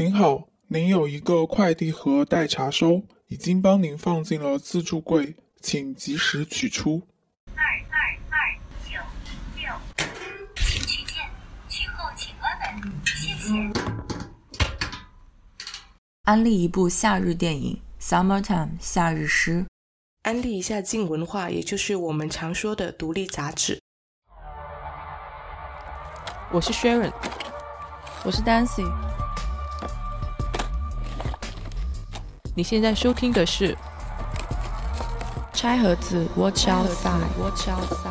您好，您有一个快递盒待查收，已经帮您放进了自助柜，请及时取出。二二二九六，请取件，取后请关门，谢谢。安利一部夏日电影《Summertime》夏日诗。安利一下静文化，也就是我们常说的独立杂志。我是 Sharon，我是 Dancy。你现在收听的是拆盒子，Watch outside，Watch outside。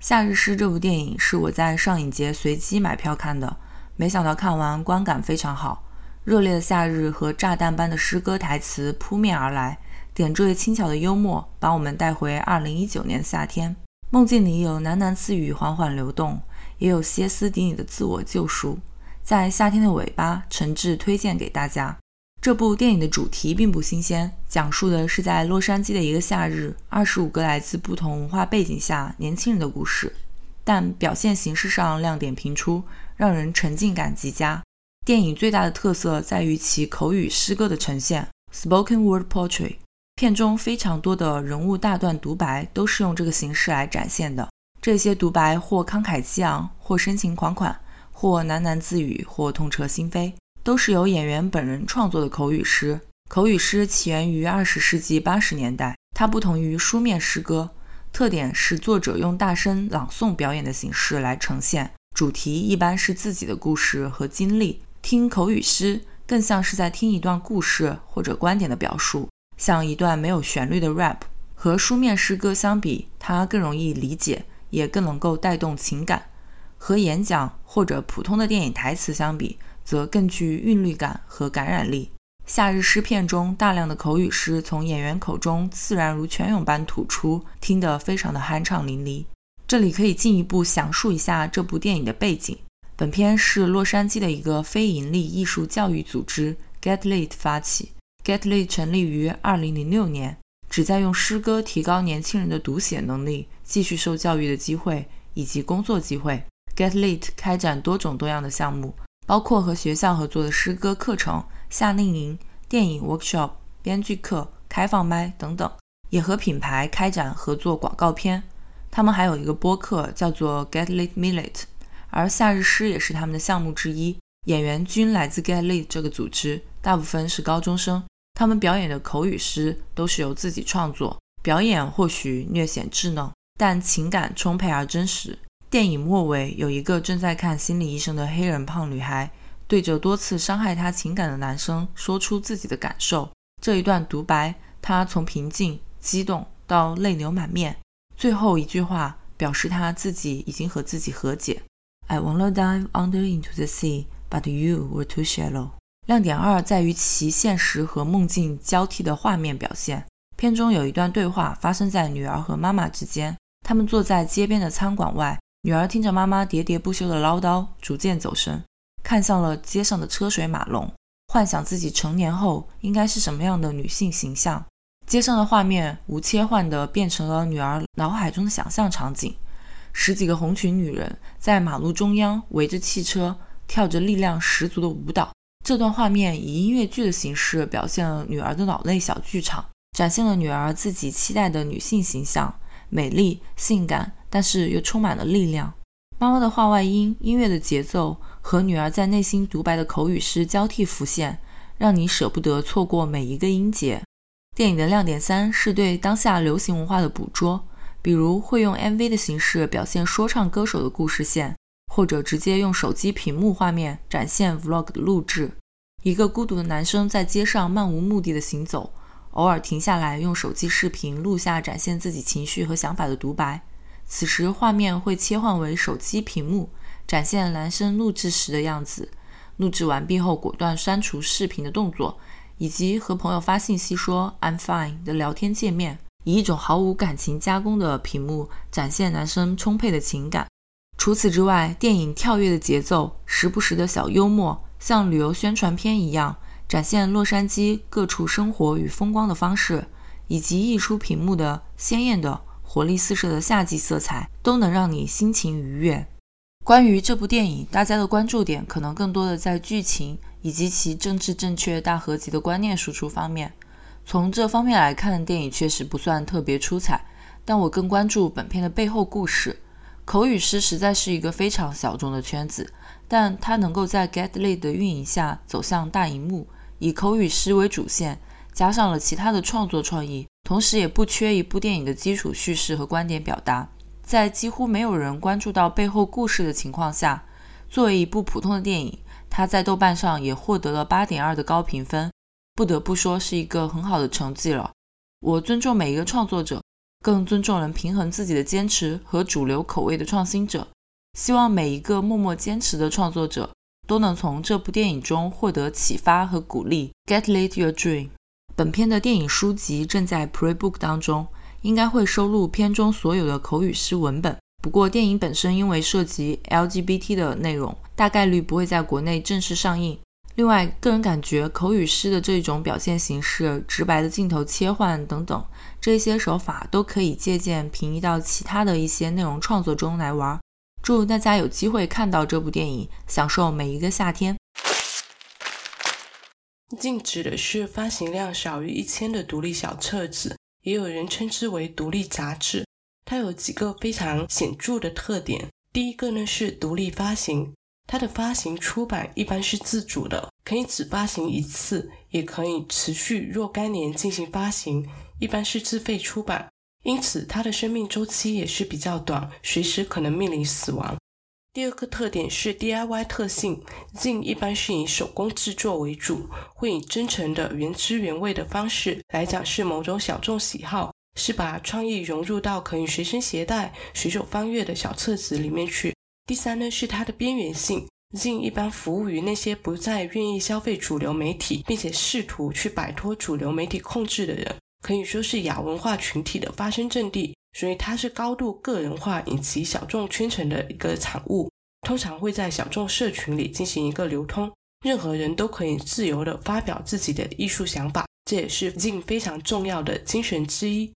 夏日诗这部电影是我在上影节随机买票看的，没想到看完观感非常好。热烈的夏日和炸弹般的诗歌台词扑面而来，点缀轻巧的幽默，把我们带回二零一九年的夏天。梦境里有喃喃自语缓缓流动，也有歇斯底里的自我救赎。在夏天的尾巴，诚挚推荐给大家。这部电影的主题并不新鲜，讲述的是在洛杉矶的一个夏日，二十五个来自不同文化背景下年轻人的故事，但表现形式上亮点频出，让人沉浸感极佳。电影最大的特色在于其口语诗歌的呈现 （spoken word poetry）。片中非常多的人物大段独白都是用这个形式来展现的。这些独白或慷慨激昂，或深情款款，或喃喃自语，或痛彻心扉，都是由演员本人创作的口语诗。口语诗起源于二十世纪八十年代，它不同于书面诗歌，特点是作者用大声朗诵表演的形式来呈现，主题一般是自己的故事和经历。听口语诗更像是在听一段故事或者观点的表述，像一段没有旋律的 rap。和书面诗歌相比，它更容易理解，也更能够带动情感。和演讲或者普通的电影台词相比，则更具韵律感和感染力。夏日诗片中大量的口语诗从演员口中自然如泉涌般吐出，听得非常的酣畅淋漓。这里可以进一步详述一下这部电影的背景。本片是洛杉矶的一个非营利艺术教育组织 Get Lit 发起。Get Lit 成立于2006年，旨在用诗歌提高年轻人的读写能力、继续受教育的机会以及工作机会。Get Lit 开展多种多样的项目，包括和学校合作的诗歌课程、夏令营、电影 workshop、编剧课、开放麦等等，也和品牌开展合作广告片。他们还有一个播客，叫做 Get Lit Millet。而夏日诗也是他们的项目之一，演员均来自 Get Lit 这个组织，大部分是高中生。他们表演的口语诗都是由自己创作，表演或许略显稚嫩，但情感充沛而真实。电影末尾有一个正在看心理医生的黑人胖女孩，对着多次伤害她情感的男生说出自己的感受。这一段独白，她从平静、激动到泪流满面，最后一句话表示她自己已经和自己和解。I wanna dive under into the sea, but you were too shallow。亮点二在于其现实和梦境交替的画面表现。片中有一段对话发生在女儿和妈妈之间，他们坐在街边的餐馆外，女儿听着妈妈喋喋不休的唠叨，逐渐走神，看向了街上的车水马龙，幻想自己成年后应该是什么样的女性形象。街上的画面无切换的变成了女儿脑海中的想象场景。十几个红裙女人在马路中央围着汽车跳着力量十足的舞蹈。这段画面以音乐剧的形式表现了女儿的脑内小剧场，展现了女儿自己期待的女性形象：美丽、性感，但是又充满了力量。妈妈的话外音、音乐的节奏和女儿在内心独白的口语诗交替浮现，让你舍不得错过每一个音节。电影的亮点三是对当下流行文化的捕捉。比如会用 MV 的形式表现说唱歌手的故事线，或者直接用手机屏幕画面展现 Vlog 的录制。一个孤独的男生在街上漫无目的的行走，偶尔停下来用手机视频录下展现自己情绪和想法的独白。此时画面会切换为手机屏幕，展现男生录制时的样子。录制完毕后果断删除视频的动作，以及和朋友发信息说 I'm fine 的聊天界面。以一种毫无感情加工的屏幕展现男生充沛的情感。除此之外，电影跳跃的节奏，时不时的小幽默，像旅游宣传片一样展现洛杉矶各处生活与风光的方式，以及溢出屏幕的鲜艳的、活力四射的夏季色彩，都能让你心情愉悦。关于这部电影，大家的关注点可能更多的在剧情以及其政治正确大合集的观念输出方面。从这方面来看，电影确实不算特别出彩，但我更关注本片的背后故事。口语诗实在是一个非常小众的圈子，但它能够在 Getly 的运营下走向大荧幕，以口语诗为主线，加上了其他的创作创意，同时也不缺一部电影的基础叙事和观点表达。在几乎没有人关注到背后故事的情况下，作为一部普通的电影，它在豆瓣上也获得了八点二的高评分，不得不说是一个很好的成绩了。我尊重每一个创作者。更尊重能平衡自己的坚持和主流口味的创新者，希望每一个默默坚持的创作者都能从这部电影中获得启发和鼓励。Get lit your dream。本片的电影书籍正在 Prebook 当中，应该会收录片中所有的口语诗文本。不过，电影本身因为涉及 LGBT 的内容，大概率不会在国内正式上映。另外，个人感觉口语诗的这种表现形式、直白的镜头切换等等，这些手法都可以借鉴平移到其他的一些内容创作中来玩。祝大家有机会看到这部电影，享受每一个夏天。禁止的是发行量少于一千的独立小册子，也有人称之为独立杂志。它有几个非常显著的特点。第一个呢是独立发行。它的发行出版一般是自主的，可以只发行一次，也可以持续若干年进行发行，一般是自费出版，因此它的生命周期也是比较短，随时可能面临死亡。第二个特点是 DIY 特性，Zine 一般是以手工制作为主，会以真诚的原汁原味的方式来展示某种小众喜好，是把创意融入到可以随身携带、随手翻阅的小册子里面去。第三呢是它的边缘性，Zine 一般服务于那些不再愿意消费主流媒体，并且试图去摆脱主流媒体控制的人，可以说是亚文化群体的发声阵地。所以它是高度个人化以及小众圈层的一个产物，通常会在小众社群里进行一个流通，任何人都可以自由的发表自己的艺术想法，这也是 zin 非常重要的精神之一。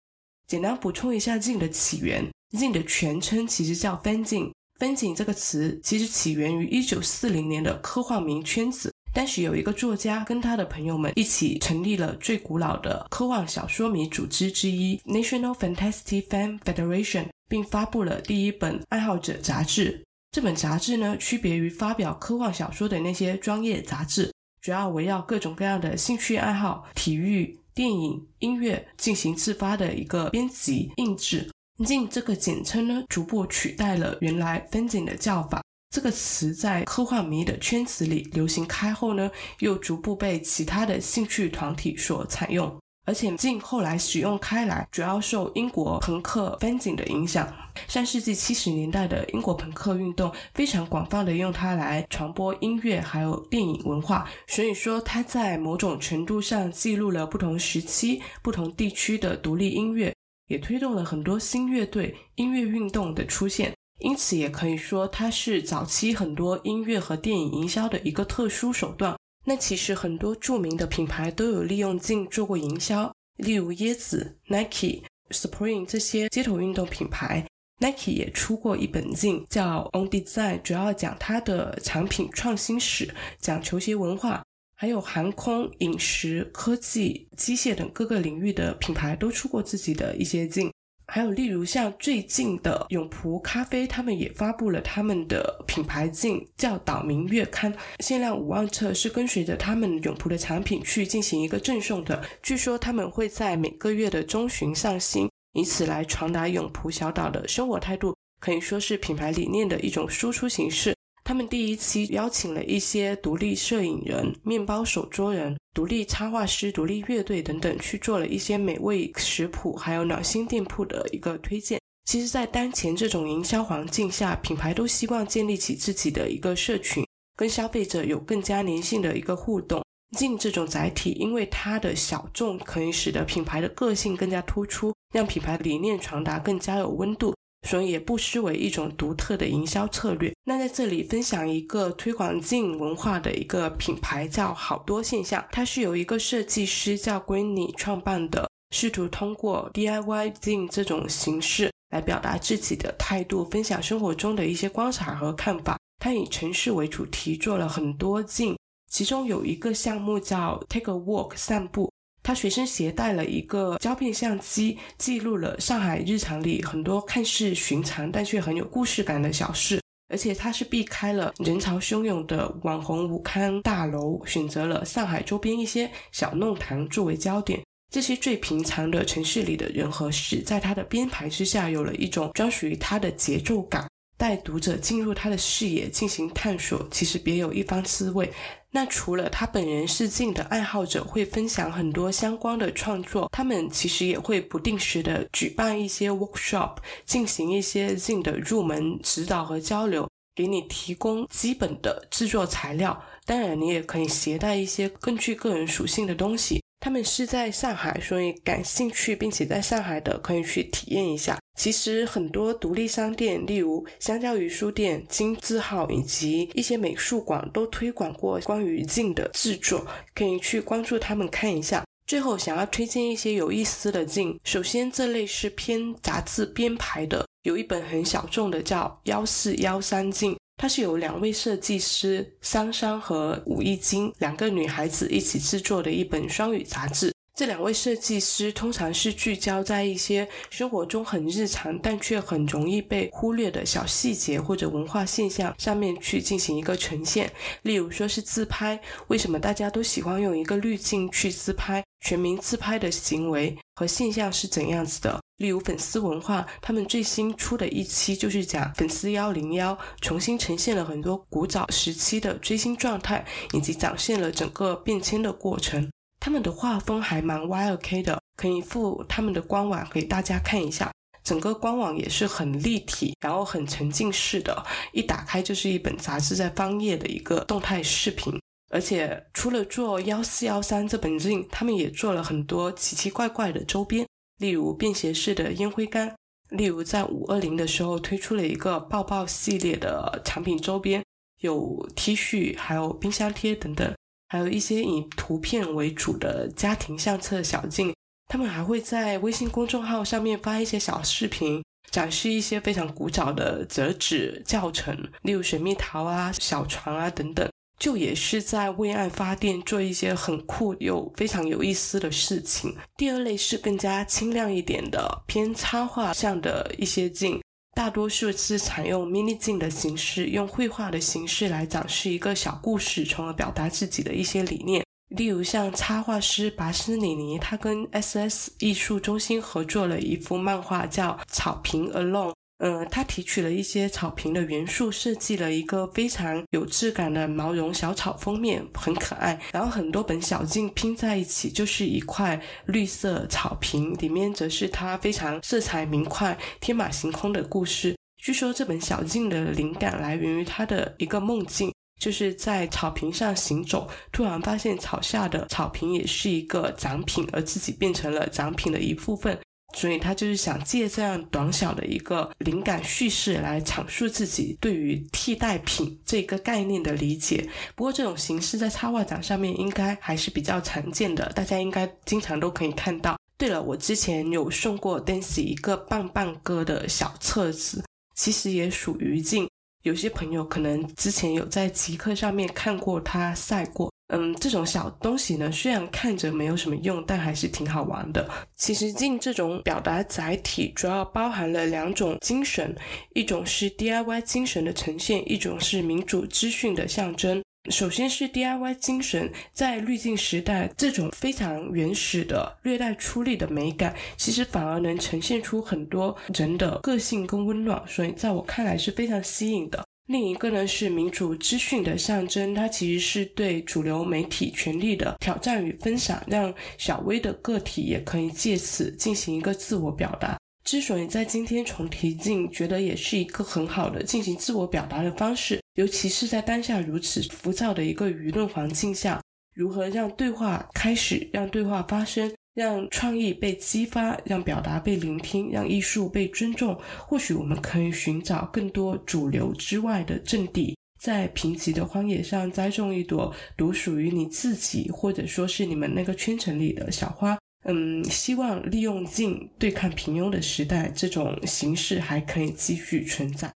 简单补充一下 zin 的起源，zin 的全称其实叫 Fanzine。分镜这个词其实起源于一九四零年的科幻迷圈子，当时有一个作家跟他的朋友们一起成立了最古老的科幻小说迷组织之一 National Fantasy Fan Federation，并发布了第一本爱好者杂志。这本杂志呢，区别于发表科幻小说的那些专业杂志，主要围绕各种各样的兴趣爱好、体育、电影、音乐进行自发的一个编辑印制。Zine 这个简称呢，逐步取代了原来 fanzine 的叫法。这个词在科幻迷的圈子里流行开后呢，又逐步被其他的兴趣团体所采用。而且近后来使用开来，主要受英国朋克 fanzine 的影响。上世纪七十年代的英国朋克运动非常广泛的用它来传播音乐还有电影文化，所以说它在某种程度上记录了不同时期、不同地区的独立音乐。也推动了很多新乐队、音乐运动的出现，因此也可以说它是早期很多音乐和电影营销的一个特殊手段。那其实很多著名的品牌都有利用镜做过营销，例如椰子、Nike、Spring 这些街头运动品牌。Nike 也出过一本镜叫 On Design，主要讲它的产品创新史，讲球鞋文化。还有航空、饮食、科技、机械等各个领域的品牌都出过自己的一些镜，还有例如像最近的永璞咖啡，他们也发布了他们的品牌镜，叫岛民月刊，限量五万册，是跟随着他们永璞的产品去进行一个赠送的。据说他们会在每个月的中旬上新，以此来传达永璞小岛的生活态度，可以说是品牌理念的一种输出形式。他们第一期邀请了一些独立摄影人、面包手作人、独立插画师、独立乐队等等，去做了一些美味食谱，还有暖心店铺的一个推荐。其实，在当前这种营销环境下，品牌都希望建立起自己的一个社群，跟消费者有更加粘性的一个互动。进这种载体，因为它的小众，可以使得品牌的个性更加突出，让品牌理念传达更加有温度。所以也不失为一种独特的营销策略。那在这里分享一个推广镜文化的一个品牌，叫好多现象。它是由一个设计师叫 Greeny 创办的，试图通过 DIY 镜这种形式来表达自己的态度，分享生活中的一些观察和看法。他以城市为主题做了很多镜，其中有一个项目叫 Take a Walk 散步。他随身携带了一个胶片相机，记录了上海日常里很多看似寻常但却很有故事感的小事。而且他是避开了人潮汹涌的网红武康大楼，选择了上海周边一些小弄堂作为焦点。这些最平常的城市里的人和事，在他的编排之下，有了一种专属于他的节奏感。带读者进入他的视野进行探索，其实别有一番滋味。那除了他本人是镜的爱好者，会分享很多相关的创作，他们其实也会不定时的举办一些 workshop，进行一些镜的入门指导和交流，给你提供基本的制作材料。当然，你也可以携带一些更具个人属性的东西。他们是在上海，所以感兴趣并且在上海的可以去体验一下。其实很多独立商店，例如相较于书店、金字号以及一些美术馆，都推广过关于镜的制作，可以去关注他们看一下。最后想要推荐一些有意思的镜，首先这类是偏杂志编排的，有一本很小众的叫幺四幺三镜。它是由两位设计师桑桑和武艺晶两个女孩子一起制作的一本双语杂志。这两位设计师通常是聚焦在一些生活中很日常但却很容易被忽略的小细节或者文化现象上面去进行一个呈现。例如说是自拍，为什么大家都喜欢用一个滤镜去自拍？全民自拍的行为和现象是怎样子的？例如粉丝文化，他们最新出的一期就是讲粉丝幺零幺，重新呈现了很多古早时期的追星状态，以及展现了整个变迁的过程。他们的画风还蛮 YK 的，可以附他们的官网给大家看一下。整个官网也是很立体，然后很沉浸式的，一打开就是一本杂志在翻页的一个动态视频。而且除了做幺四幺三这本镜，他们也做了很多奇奇怪怪的周边，例如便携式的烟灰缸，例如在五二零的时候推出了一个抱抱系列的产品周边，有 T 恤，还有冰箱贴等等，还有一些以图片为主的家庭相册小镜。他们还会在微信公众号上面发一些小视频，展示一些非常古早的折纸教程，例如水蜜桃啊、小船啊等等。就也是在为爱发电，做一些很酷又非常有意思的事情。第二类是更加清亮一点的偏插画像的一些镜，大多数是采用 mini 镜的形式，用绘画的形式来展示一个小故事，从而表达自己的一些理念。例如像插画师拔斯里尼，他跟 SS 艺术中心合作了一幅漫画，叫《草坪 Alone》。嗯，他提取了一些草坪的元素，设计了一个非常有质感的毛绒小草封面，很可爱。然后很多本小镜拼在一起，就是一块绿色草坪，里面则是他非常色彩明快、天马行空的故事。据说这本小镜的灵感来源于他的一个梦境，就是在草坪上行走，突然发现草下的草坪也是一个展品，而自己变成了展品的一部分。所以他就是想借这样短小的一个灵感叙事来阐述自己对于替代品这个概念的理解。不过这种形式在插画展上面应该还是比较常见的，大家应该经常都可以看到。对了，我之前有送过 Dancy 一个棒棒哥的小册子，其实也属于镜。有些朋友可能之前有在极客上面看过他晒过。嗯，这种小东西呢，虽然看着没有什么用，但还是挺好玩的。其实镜这种表达载体，主要包含了两种精神，一种是 DIY 精神的呈现，一种是民主资讯的象征。首先是 DIY 精神，在滤镜时代，这种非常原始的、略带粗粝的美感，其实反而能呈现出很多人的个性跟温暖，所以在我看来是非常吸引的。另一个呢是民主资讯的象征，它其实是对主流媒体权力的挑战与分享，让小微的个体也可以借此进行一个自我表达。之所以在今天重提进，觉得也是一个很好的进行自我表达的方式，尤其是在当下如此浮躁的一个舆论环境下，如何让对话开始，让对话发生。让创意被激发，让表达被聆听，让艺术被尊重。或许我们可以寻找更多主流之外的阵地，在贫瘠的荒野上栽种一朵独属于你自己，或者说是你们那个圈层里的小花，嗯，希望利用镜对抗平庸的时代，这种形式还可以继续存在。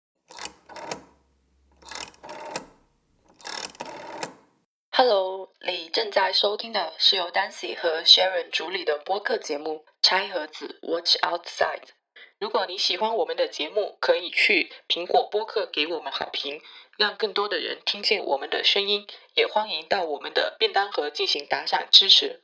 Hello，正在收听的是由 Dancy 和 Sharon 主理的播客节目《拆盒子 Watch Outside》。如果你喜欢我们的节目，可以去苹果播客给我们好评，让更多的人听见我们的声音。也欢迎到我们的便当盒进行打赏支持。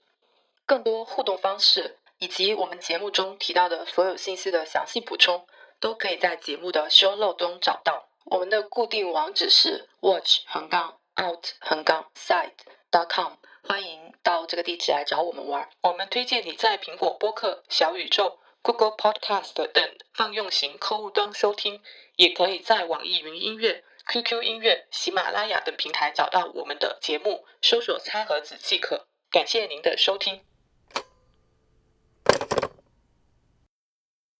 更多互动方式以及我们节目中提到的所有信息的详细补充，都可以在节目的 show note 中找到。我们的固定网址是 watch 横杠 out 横杠 side dot com，欢迎到这个地址来找我们玩。我们推荐你在苹果播客、小宇宙、Google Podcast 等泛用型客户端收听，也可以在网易云音乐、QQ 音乐、喜马拉雅等平台找到我们的节目，搜索“拆盒子”即可。感谢您的收听。